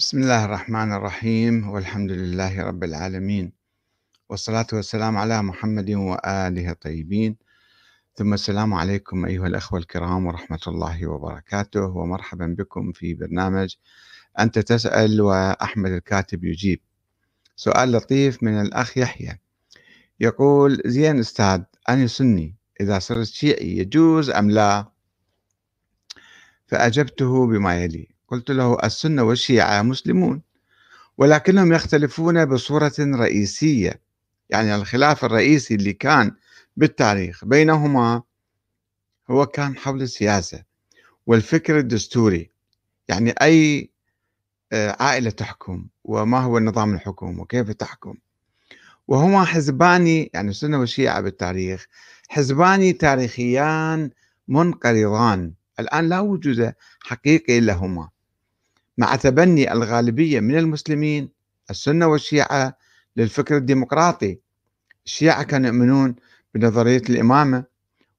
بسم الله الرحمن الرحيم والحمد لله رب العالمين والصلاة والسلام على محمد وآله الطيبين. ثم السلام عليكم أيها الأخوة الكرام ورحمة الله وبركاته ومرحبا بكم في برنامج أنت تسأل وأحمد الكاتب يجيب. سؤال لطيف من الأخ يحيى. يقول زين أستاذ أنا سني إذا صرت شيعي يجوز أم لا؟ فأجبته بما يلي. قلت له السنة والشيعة مسلمون. ولكنهم يختلفون بصورة رئيسية. يعني الخلاف الرئيسي اللي كان بالتاريخ بينهما هو كان حول السياسة والفكر الدستوري. يعني أي آه، عائلة تحكم وما هو نظام الحكم وكيف تحكم. وهما حزبان يعني السنة والشيعة بالتاريخ حزبان تاريخيان منقرضان. الآن لا وجود حقيقي لهما. مع تبني الغالبية من المسلمين السنة والشيعة للفكر الديمقراطي. الشيعة كانوا يؤمنون بنظرية الإمامة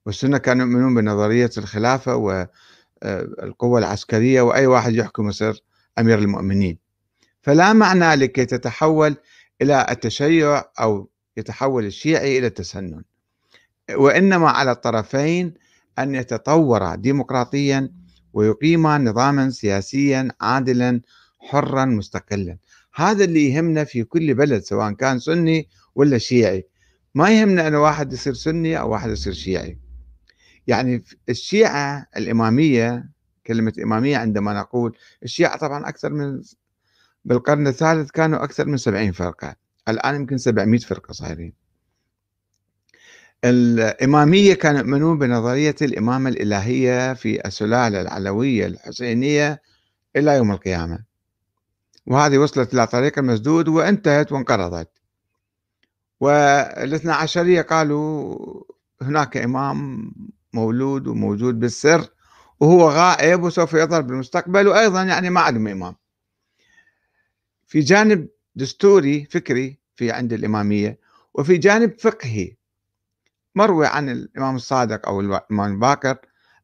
والسنة كانوا يؤمنون بنظرية الخلافة والقوة العسكرية وأي واحد يحكم يصير أمير المؤمنين. فلا معنى لكي تتحول إلى التشيع أو يتحول الشيعي إلى التسنن. وإنما على الطرفين أن يتطورا ديمقراطيا ويقيم نظاما سياسيا عادلا حرا مستقلا. هذا اللي يهمنا في كل بلد سواء كان سني ولا شيعي. ما يهمنا أن واحد يصير سني أو واحد يصير شيعي. يعني الشيعة الإمامية كلمة إمامية عندما نقول الشيعة طبعا أكثر من بالقرن الثالث كانوا أكثر من سبعين فرقة. الآن يمكن سبعمائة فرقة صايرين. الإمامية كانوا يؤمنون بنظرية الإمامة الإلهية في السلالة العلوية الحسينية إلى يوم القيامة. وهذه وصلت إلى طريق المسدود وانتهت وانقرضت. والاثنى عشرية قالوا هناك إمام مولود وموجود بالسر وهو غائب وسوف يظهر بالمستقبل وأيضا يعني ما عندهم إمام. في جانب دستوري فكري في عند الإمامية وفي جانب فقهي مروي عن الإمام الصادق أو الإمام الباكر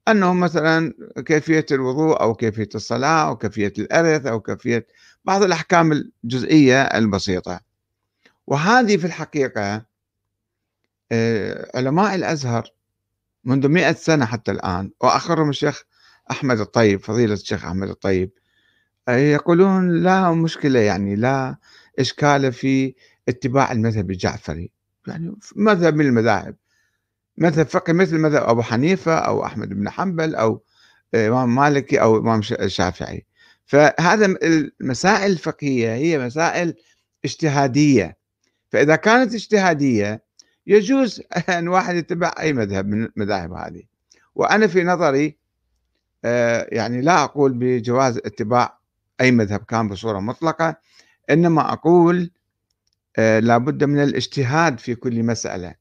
أنه مثلا كيفية الوضوء أو كيفية الصلاة أو كيفية الأرث أو كيفية بعض الأحكام الجزئية البسيطة. وهذه في الحقيقة آه، علماء الأزهر منذ مئة سنة حتى الآن وآخرهم الشيخ أحمد الطيب فضيلة الشيخ أحمد الطيب آه، يقولون لا مشكلة يعني لا إشكال في اتباع المذهب الجعفري. يعني مذهب من المذاهب. مذهب فقهي مثل مذهب أبو حنيفة أو أحمد بن حنبل أو إمام مالكي أو إمام الشافعي. فهذا المسائل الفقهية هي مسائل اجتهادية. فإذا كانت اجتهادية يجوز أن واحد يتبع أي مذهب من المذاهب هذه. وأنا في نظري آه، يعني لا أقول بجواز اتباع أي مذهب كان بصورة مطلقة إنما أقول آه، لابد من الاجتهاد في كل مسألة.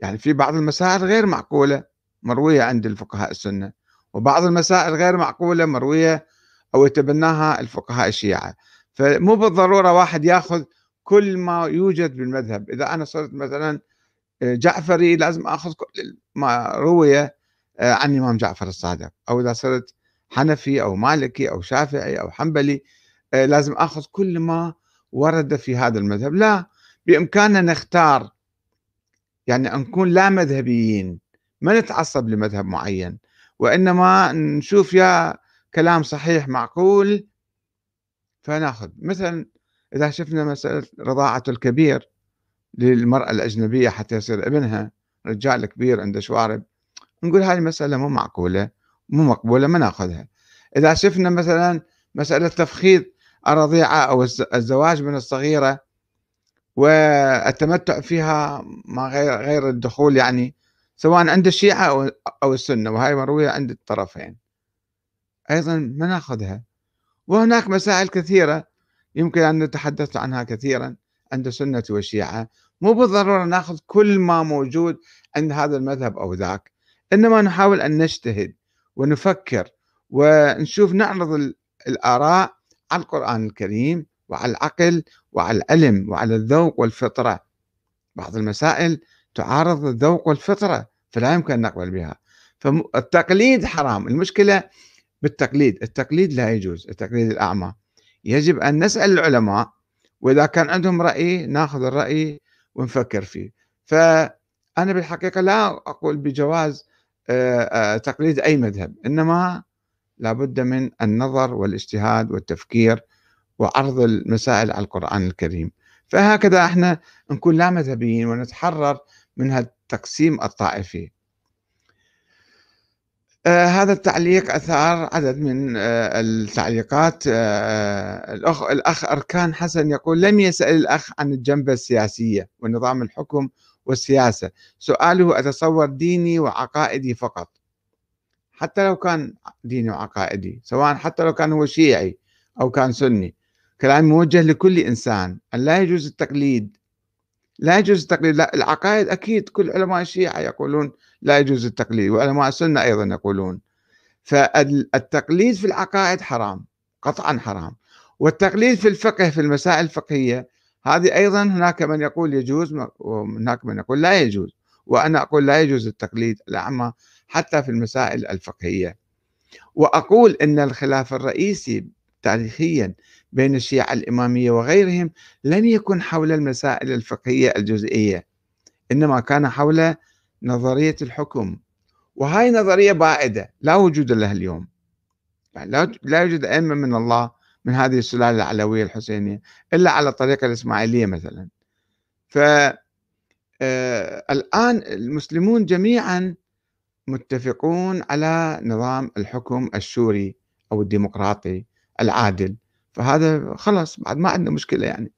يعني في بعض المسائل غير معقولة مروية عند الفقهاء السنة وبعض المسائل غير معقولة مروية أو يتبناها الفقهاء الشيعة. فمو بالضرورة واحد ياخذ كل ما يوجد بالمذهب. إذا أنا صرت مثلا آه، جعفري لازم أخذ كل ما روي آه، عن الإمام جعفر الصادق. أو إذا صرت حنفي أو مالكي أو شافعي أو حنبلي آه، لازم أخذ كل ما ورد في هذا المذهب. لا بإمكاننا نختار يعني نكون لا مذهبيين ما نتعصب لمذهب معين وإنما نشوف يا كلام صحيح معقول فناخذ. مثلا إذا شفنا مسألة رضاعة الكبير للمرأة الأجنبية حتى يصير ابنها رجال كبير عنده شوارب نقول هذه مسألة مو معقولة مو مقبولة ما ناخذها. إذا شفنا مثلا مسألة تفخيض الرضيعة أو الزواج من الصغيرة والتمتع فيها مع غير غير الدخول يعني سواء عند الشيعة أو السنة وهي مروية عند الطرفين. أيضا ما نأخذها. وهناك مسائل كثيرة يمكن أن نتحدث عنها كثيرا عند السنة والشيعة. مو بالضرورة نأخذ كل ما موجود عند هذا المذهب أو ذاك. إنما نحاول أن نجتهد ونفكر ونشوف نعرض الآراء على القرآن الكريم وعلى العقل وعلى العلم وعلى الذوق والفطرة. بعض المسائل تعارض الذوق والفطرة فلا يمكن أن نقبل بها. فالتقليد حرام. المشكلة بالتقليد. التقليد لا يجوز. التقليد الأعمى. يجب أن نسأل العلماء وإذا كان عندهم رأي ناخذ الرأي ونفكر فيه. فأنا بالحقيقة لا أقول بجواز تقليد أي مذهب. إنما لابد من النظر والاجتهاد والتفكير وعرض المسائل على القرآن الكريم. فهكذا إحنا نكون لا مذهبيين ونتحرر من التقسيم الطائفي. آه هذا التعليق أثار عدد من آه التعليقات. آه الأخ, الأخ أركان حسن يقول لم يسأل الأخ عن الجنبة السياسية ونظام الحكم والسياسة. سؤاله أتصور ديني وعقائدي فقط. حتى لو كان ديني وعقائدي سواء حتى لو كان هو شيعي أو كان سني. كلام موجه لكل إنسان. أن لا يجوز التقليد. لا يجوز التقليد. لا العقائد أكيد كل علماء الشيعة يقولون لا يجوز التقليد وعلماء السنة أيضا يقولون. فالتقليد في العقائد حرام قطعا حرام. والتقليد في الفقه في المسائل الفقهية هذه أيضا هناك من يقول يجوز وهناك من يقول لا يجوز. وأنا أقول لا يجوز التقليد الأعمى حتى في المسائل الفقهية. وأقول أن الخلاف الرئيسي تاريخيا بين الشيعة الإمامية وغيرهم لم يكن حول المسائل الفقهية الجزئية إنما كان حول نظرية الحكم. وهاي نظرية بائدة لا وجود لها اليوم. يعني لا يوجد أئمة من الله من هذه السلالة العلوية الحسينية إلا على الطريقة الإسماعيلية مثلا. فالآن آه المسلمون جميعا متفقون على نظام الحكم السوري أو الديمقراطي العادل. فهذا خلاص بعد ما عندنا مشكلة يعني.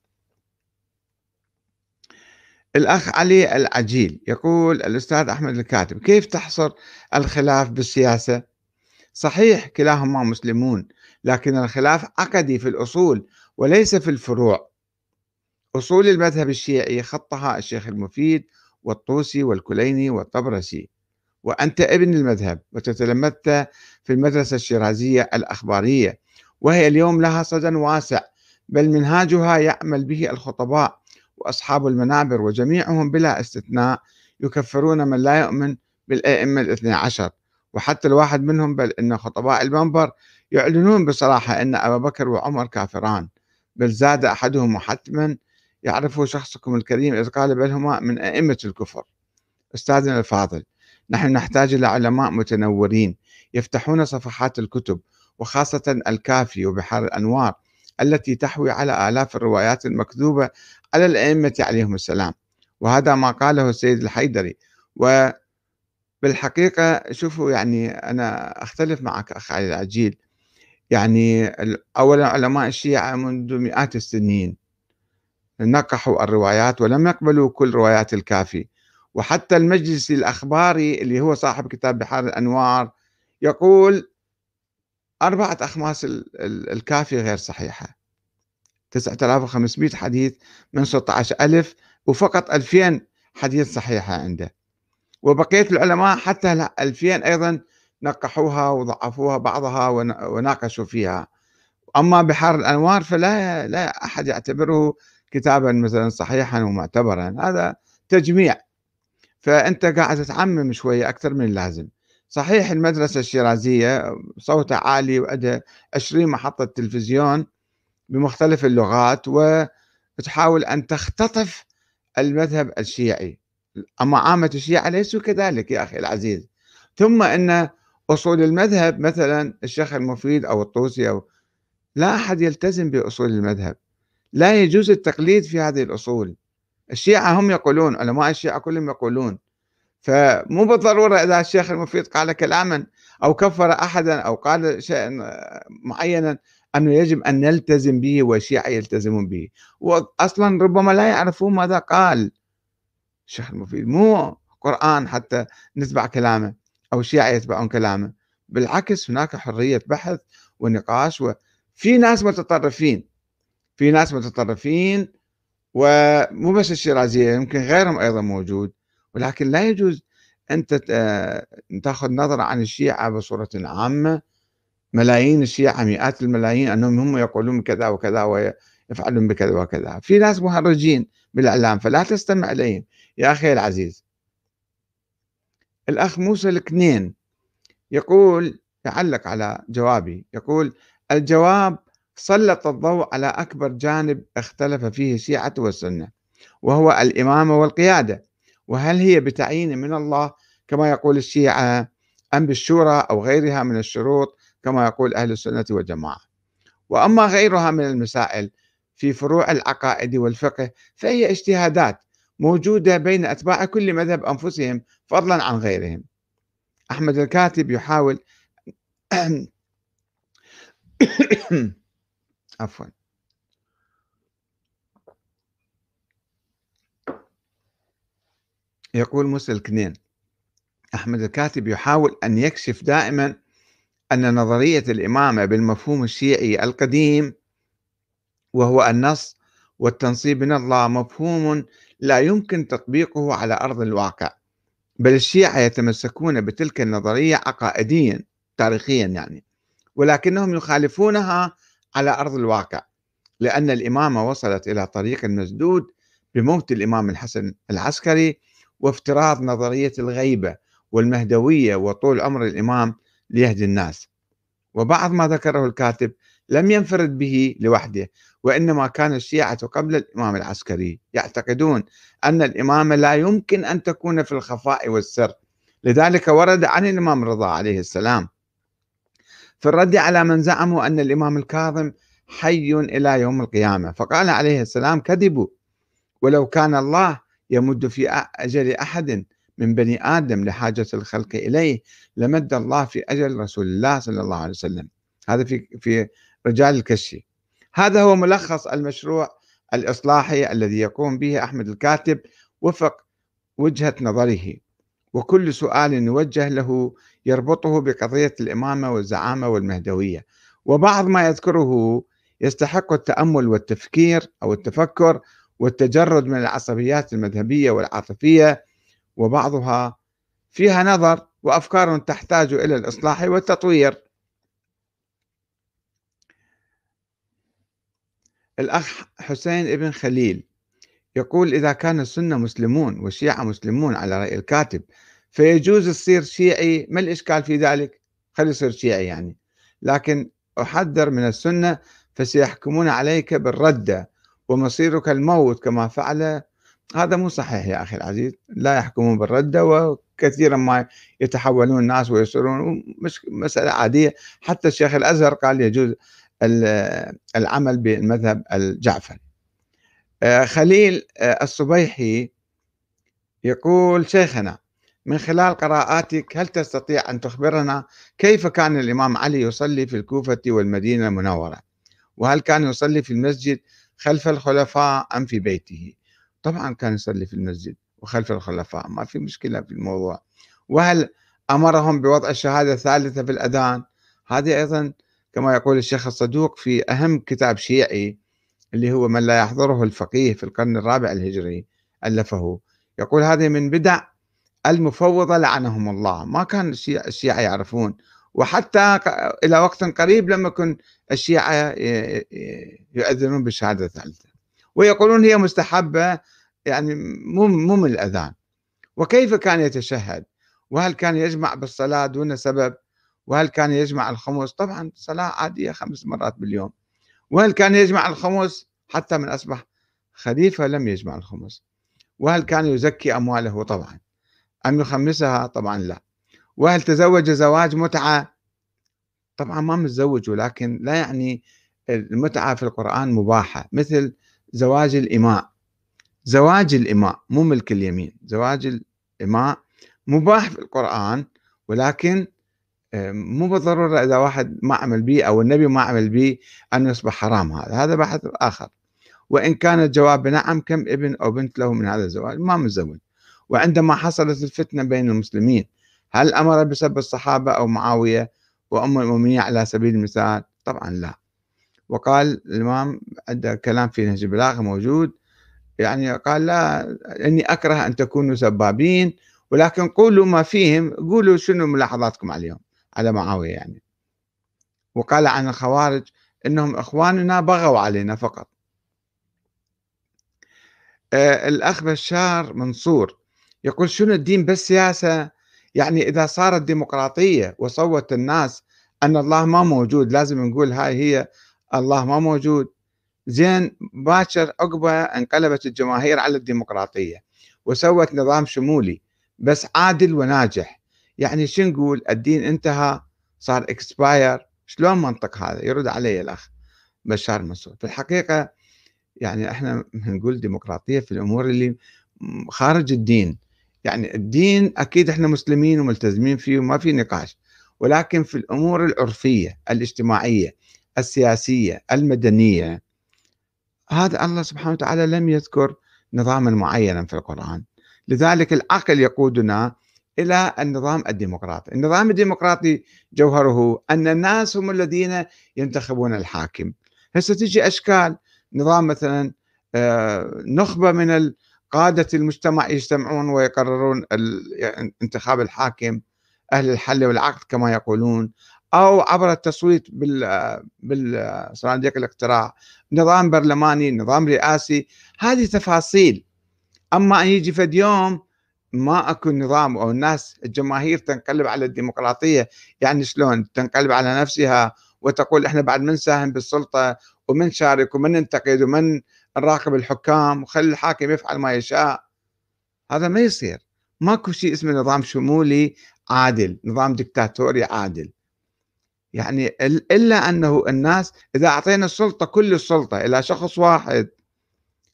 الأخ علي العجيل يقول الأستاذ أحمد الكاتب كيف تحصر الخلاف بالسياسة؟ صحيح كلاهما مسلمون لكن الخلاف عقدي في الأصول وليس في الفروع. أصول المذهب الشيعي خطها الشيخ المفيد والطوسي والكليني والطبرسي. وأنت ابن المذهب وتتلمذت في المدرسة الشيرازية الأخبارية. وهي اليوم لها صدى واسع بل منهاجها يعمل به الخطباء وأصحاب المنابر وجميعهم بلا استثناء يكفرون من لا يؤمن بالأئمة الاثنى عشر. وحتى الواحد منهم بل إن خطباء المنبر يعلنون بصراحة أن أبا بكر وعمر كافران بل زاد أحدهم حتما يعرف شخصكم الكريم إذ قال بل هما من أئمة الكفر. أستاذنا الفاضل نحن نحتاج إلى علماء متنورين يفتحون صفحات الكتب وخاصة الكافي وبحار الأنوار التي تحوي على آلاف الروايات المكذوبة على الأئمة عليهم السلام. وهذا ما قاله السيد الحيدري. وبالحقيقة شوفوا يعني أنا أختلف معك أخ علي العجيل. يعني أولا علماء الشيعة منذ مئات السنين نقحوا الروايات ولم يقبلوا كل روايات الكافي. وحتى المجلس الأخباري اللي هو صاحب كتاب بحار الأنوار يقول أربعة أخماس الكافي غير صحيحة. 9500 حديث من 16000 وفقط 2000 حديث صحيحة عنده. وبقية العلماء حتى 2000 أيضا نقحوها وضعفوها بعضها وناقشوا فيها. أما بحار الأنوار فلا لا أحد يعتبره كتابا مثلا صحيحا ومعتبرا. هذا تجميع. فأنت قاعد تتعمم شوية أكثر من اللازم. صحيح المدرسة الشيرازية صوتها عالي وعندها 20 محطة تلفزيون بمختلف اللغات وتحاول أن تختطف المذهب الشيعي. أما عامة الشيعة ليسوا كذلك يا أخي العزيز. ثم أن أصول المذهب مثلا الشيخ المفيد أو الطوسي أو لا أحد يلتزم بأصول المذهب. لا يجوز التقليد في هذه الأصول. الشيعة هم يقولون علماء الشيعة كلهم يقولون فمو بالضرورة إذا الشيخ المفيد قال كلاما أو كفر أحدا أو قال شيئا معينا أنه يجب أن نلتزم به والشيعة يلتزمون به. وأصلا ربما لا يعرفون ماذا قال الشيخ المفيد. مو قرآن حتى نتبع كلامه أو الشيعة يتبعون كلامه. بالعكس هناك حرية بحث ونقاش وفي ناس متطرفين. في ناس متطرفين ومو بس الشيرازية يمكن غيرهم أيضا موجود. ولكن لا يجوز أنت تأخذ نظرة عن الشيعة بصورة عامة. ملايين الشيعة مئات الملايين أنهم هم يقولون كذا وكذا ويفعلون بكذا وكذا. في ناس مهرجين بالإعلام فلا تستمع إليهم. يا أخي العزيز. الأخ موسى الكنين يقول يعلق على جوابي يقول الجواب سلط الضوء على أكبر جانب اختلف فيه الشيعة والسنة وهو الإمامة والقيادة. وهل هي بتعيين من الله كما يقول الشيعة أم بالشورى أو غيرها من الشروط كما يقول أهل السنة والجماعة؟ وأما غيرها من المسائل في فروع العقائد والفقه فهي اجتهادات موجودة بين أتباع كل مذهب أنفسهم فضلا عن غيرهم. أحمد الكاتب يحاول عفوا. يقول موسى الكنين أحمد الكاتب يحاول أن يكشف دائما أن نظرية الإمامة بالمفهوم الشيعي القديم وهو النص والتنصيب من الله مفهوم لا يمكن تطبيقه على أرض الواقع بل الشيعة يتمسكون بتلك النظرية عقائديا تاريخيا يعني ولكنهم يخالفونها على أرض الواقع لأن الإمامة وصلت إلى طريق مسدود بموت الإمام الحسن العسكري وافتراض نظرية الغيبة والمهدوية وطول عمر الإمام ليهدي الناس. وبعض ما ذكره الكاتب لم ينفرد به لوحده وإنما كان الشيعة قبل الإمام العسكري يعتقدون أن الإمامة لا يمكن أن تكون في الخفاء والسر. لذلك ورد عن الإمام الرضا عليه السلام في الرد على من زعموا أن الإمام الكاظم حي إلى يوم القيامة فقال عليه السلام كذبوا ولو كان الله يمد في أجل أحد من بني آدم لحاجة الخلق إليه لمد الله في أجل رسول الله صلى الله عليه وسلم. هذا في في رجال الكشي هذا هو ملخص المشروع الإصلاحي الذي يقوم به أحمد الكاتب وفق وجهة نظره. وكل سؤال يوجه له يربطه بقضية الإمامة والزعامة والمهدوية. وبعض ما يذكره يستحق التأمل والتفكير أو التفكر والتجرد من العصبيات المذهبية والعاطفية وبعضها فيها نظر وأفكار تحتاج إلى الإصلاح والتطوير. الأخ حسين ابن خليل يقول إذا كان السنة مسلمون والشيعة مسلمون على رأي الكاتب فيجوز تصير شيعي. ما الإشكال في ذلك؟ خلي يصير شيعي يعني. لكن أحذر من السنة فسيحكمون عليك بالردة ومصيرك الموت كما فعل. هذا مو صحيح يا أخي العزيز. لا يحكمون بالردة وكثيرا ما يتحولون الناس ويصيرون. مش مسألة عادية. حتى الشيخ الأزهر قال يجوز العمل بالمذهب الجعفري. آه، خليل آه، الصبيحي يقول شيخنا من خلال قراءاتك هل تستطيع أن تخبرنا كيف كان الإمام علي يصلي في الكوفة والمدينة المنورة؟ وهل كان يصلي في المسجد خلف الخلفاء أم في بيته. طبعا كان يصلي في المسجد وخلف الخلفاء ما في مشكلة في الموضوع. وهل أمرهم بوضع الشهادة الثالثة في الأذان؟ هذه أيضا كما يقول الشيخ الصدوق في أهم كتاب شيعي اللي هو من لا يحضره الفقيه في القرن الرابع الهجري ألفه. يقول هذه من بدع المفوضة لعنهم الله. ما كان الشيعة يعرفون وحتى إلى وقت قريب لم يكن الشيعة يؤذنون بالشهادة الثالثة ويقولون هي مستحبة يعني مو مو من الأذان. وكيف كان يتشهد؟ وهل كان يجمع بالصلاة دون سبب؟ وهل كان يجمع الخمس طبعا صلاة عادية خمس مرات باليوم. وهل كان يجمع الخمس حتى من أصبح خليفة؟ لم يجمع الخمس وهل كان يزكي أمواله؟ طبعا. أم يخمسها؟ طبعا لا. وهل تزوج زواج متعة؟ طبعا ما متزوج ولكن لا يعني المتعة في القرآن مباحة مثل زواج الإماء. زواج الإماء مو ملك اليمين زواج الإماء مباح في القرآن ولكن مو بالضرورة إذا واحد ما عمل به أو النبي ما عمل به أن يصبح حرام هذا. هذا بحث آخر. وإن كان الجواب نعم كم ابن أو بنت له من هذا الزواج؟ ما متزوج. وعندما حصلت الفتنة بين المسلمين هل أمر بسب الصحابة أو معاوية وأم المؤمنين على سبيل المثال؟ طبعا لا. وقال الإمام عنده كلام في نهج البلاغة موجود يعني قال لا إني أكره أن تكونوا سبابين ولكن قولوا ما فيهم قولوا شنو ملاحظاتكم عليهم على معاوية يعني. وقال عن الخوارج إنهم إخواننا بغوا علينا فقط. آه الأخ بشار منصور يقول شنو الدين بس سياسة؟ يعني إذا صارت ديمقراطية وصوت الناس أن الله ما موجود لازم نقول هاي هي الله ما موجود. زين باكر عقبة انقلبت الجماهير على الديمقراطية وسوت نظام شمولي بس عادل وناجح. يعني شو نقول؟ الدين انتهى صار اكسباير شلون منطق هذا؟ يرد علي الأخ بشار مسعود في الحقيقة يعني إحنا نقول ديمقراطية في الأمور اللي خارج الدين. يعني الدين أكيد إحنا مسلمين وملتزمين فيه وما في نقاش ولكن في الأمور العرفية الاجتماعية السياسية المدنية هذا الله سبحانه وتعالى لم يذكر نظاما معينا في القرآن. لذلك العقل يقودنا إلى النظام الديمقراطي، النظام الديمقراطي جوهره أن الناس هم الذين ينتخبون الحاكم، هسه تجي أشكال نظام مثلا آه، نخبة من قادة المجتمع يجتمعون ويقررون انتخاب الحاكم أهل الحل والعقد كما يقولون أو عبر التصويت بال بالصناديق الاقتراع. نظام برلماني نظام رئاسي هذه تفاصيل. أما أن يجي فد يوم ما أكو نظام أو الناس الجماهير تنقلب على الديمقراطية. يعني شلون؟ تنقلب على نفسها وتقول إحنا بعد من نساهم بالسلطة ومن شارك ومن ننتقد ومن نراقب الحكام وخلي الحاكم يفعل ما يشاء. هذا ما يصير. ماكو شيء اسمه نظام شمولي عادل نظام دكتاتوري عادل. يعني إلا أنه الناس إذا أعطينا السلطة كل السلطة إلى شخص واحد.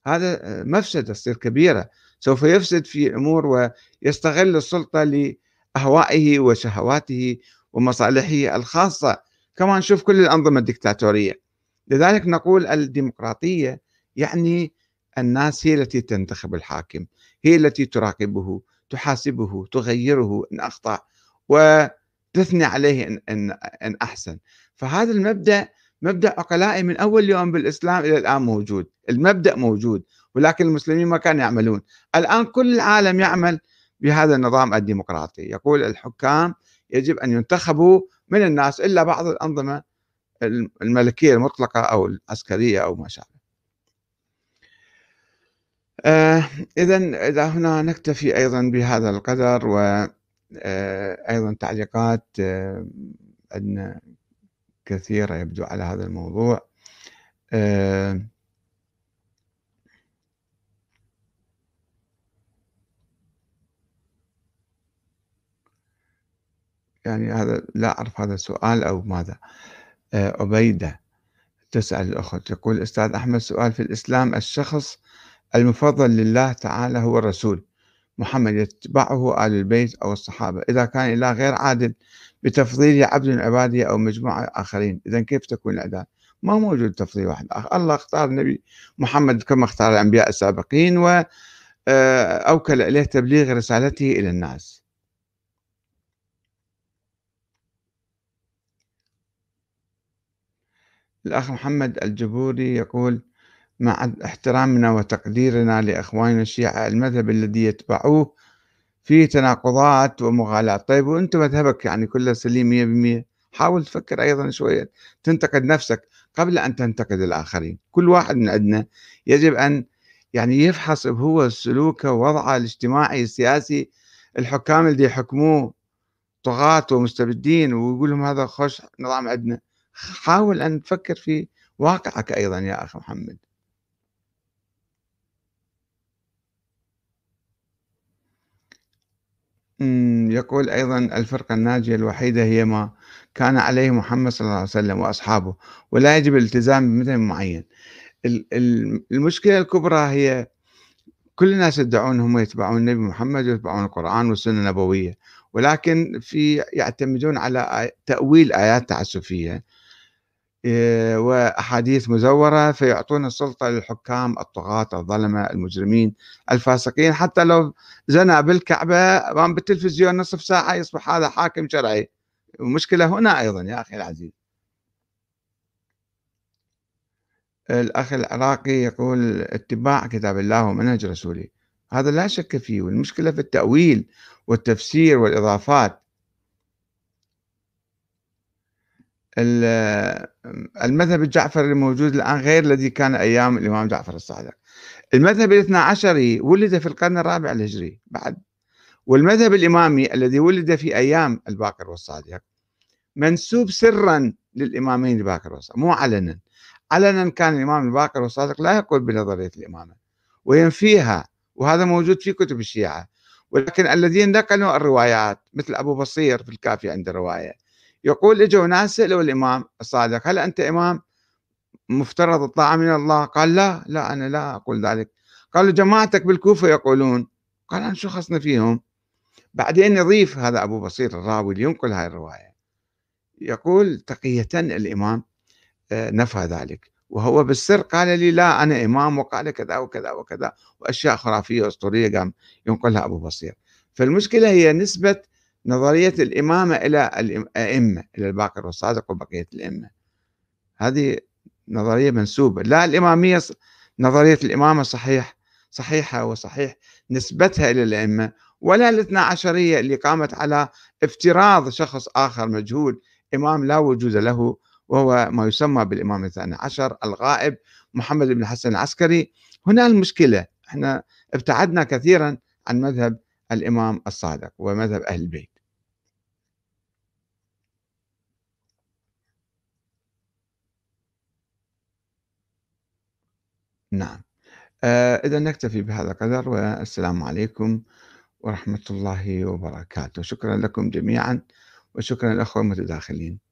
هذا مفسدة تصير كبيرة. سوف يفسد في أمور ويستغل السلطة لأهوائه وشهواته ومصالحه الخاصة. كما نشوف كل الأنظمة الدكتاتورية. لذلك نقول الديمقراطية يعني الناس هي التي تنتخب الحاكم هي التي تراقبه تحاسبه تغيره إن أخطأ وتثني عليه ان ان, إن أحسن. فهذا المبدأ مبدأ عقلائي من أول يوم بالإسلام إلى الآن موجود. المبدأ موجود ولكن المسلمين ما كانوا يعملون. الآن كل العالم يعمل بهذا النظام الديمقراطي. يقول الحكام يجب أن ينتخبوا من الناس إلا بعض الأنظمة الملكية المطلقة أو العسكرية أو ما شابه. آه إذا إذا هنا نكتفي أيضا بهذا القدر وأيضا آه تعليقات آه عندنا كثيرة يبدو على هذا الموضوع. آه يعني هذا لا أعرف هذا السؤال أو ماذا. آه عبيدة تسأل الأخت تقول أستاذ أحمد سؤال في الإسلام. الشخص المفضل لله تعالى هو الرسول. محمد يتبعه آل البيت أو الصحابة. إذا كان إله غير عادل بتفضيل عبد عباده أو مجموعة آخرين. إذا كيف تكون العدالة ما موجود تفضيل واحد. آخر الله اختار النبي محمد كما اختار الأنبياء السابقين وأوكل إليه تبليغ رسالته إلى الناس. الأخ محمد الجبوري يقول مع احترامنا وتقديرنا لإخواننا الشيعة المذهب الذي يتبعوه فيه تناقضات ومغالاة. طيب وأنت مذهبك يعني كله سليم مية بالمية. حاول تفكر أيضا شوية. تنتقد نفسك قبل أن تنتقد الآخرين. كل واحد من عندنا يجب أن يعني يفحص هو سلوكه ووضعه الاجتماعي السياسي. الحكام اللي يحكموه طغاة ومستبدين ويقول لهم هذا خوش نظام عندنا. حاول أن تفكر في واقعك أيضا يا أخي محمد. يقول أيضا الفرقة الناجية الوحيدة هي ما كان عليه محمد صلى الله عليه وسلم وأصحابه ولا يجب الالتزام بمثل معين. المشكلة الكبرى هي كل الناس يدعون هم يتبعون النبي محمد ويتبعون القرآن والسنة النبوية ولكن في يعتمدون على تأويل آيات تعسفية. وأحاديث مزورة فيعطون السلطة للحكام الطغاة الظلمة المجرمين الفاسقين. حتى لو زنى بالكعبة أمام بالتلفزيون نصف ساعة يصبح هذا حاكم شرعي. المشكلة هنا أيضا يا أخي العزيز. الأخ العراقي يقول اتباع كتاب الله ومنهج رسوله. هذا لا شك فيه. والمشكلة في التأويل والتفسير والإضافات. المذهب الجعفري الموجود الآن غير الذي كان أيام الإمام جعفر الصادق. المذهب الاثنى عشري ولد في القرن الرابع الهجري بعد. والمذهب الإمامي الذي ولد في أيام الباقر والصادق. منسوب سرا للإمامين الباقر والصادق مو علنا. علنا كان الإمام الباقر والصادق لا يقول بنظرية الإمامة وينفيها وهذا موجود في كتب الشيعة. ولكن الذين نقلوا الروايات مثل أبو بصير في الكافي عنده رواية يقول اجوا ناس سألوا الإمام الصادق هل أنت إمام مفترض الطاعة من الله؟ قال لا لا أنا لا أقول ذلك. قالوا جماعتك بالكوفة يقولون. قال أنا شو خصني فيهم؟ بعدين يضيف هذا أبو بصير الراوي لينقل هاي الرواية يقول تقية الإمام آه، نفى ذلك وهو بالسر قال لي لا أنا إمام وقال كذا وكذا وكذا وأشياء خرافية أسطورية قام ينقلها أبو بصير. فالمشكلة هي نسبة نظرية الإمامة إلى الأئمة إلى الباقر والصادق وبقية الأئمة. هذه نظرية منسوبة. لا الإمامية نظرية الإمامة صحيح صحيحة وصحيح نسبتها إلى الأئمة ولا الاثنا عشرية اللي قامت على افتراض شخص آخر مجهول إمام لا وجود له وهو ما يسمى بالإمام الثاني عشر الغائب محمد بن الحسن العسكري. هنا المشكلة إحنا ابتعدنا كثيرا عن مذهب الإمام الصادق ومذهب أهل البيت. نعم. آه إذا نكتفي بهذا القدر والسلام عليكم ورحمة الله وبركاته. شكرا لكم جميعا وشكرا للأخوة المتداخلين.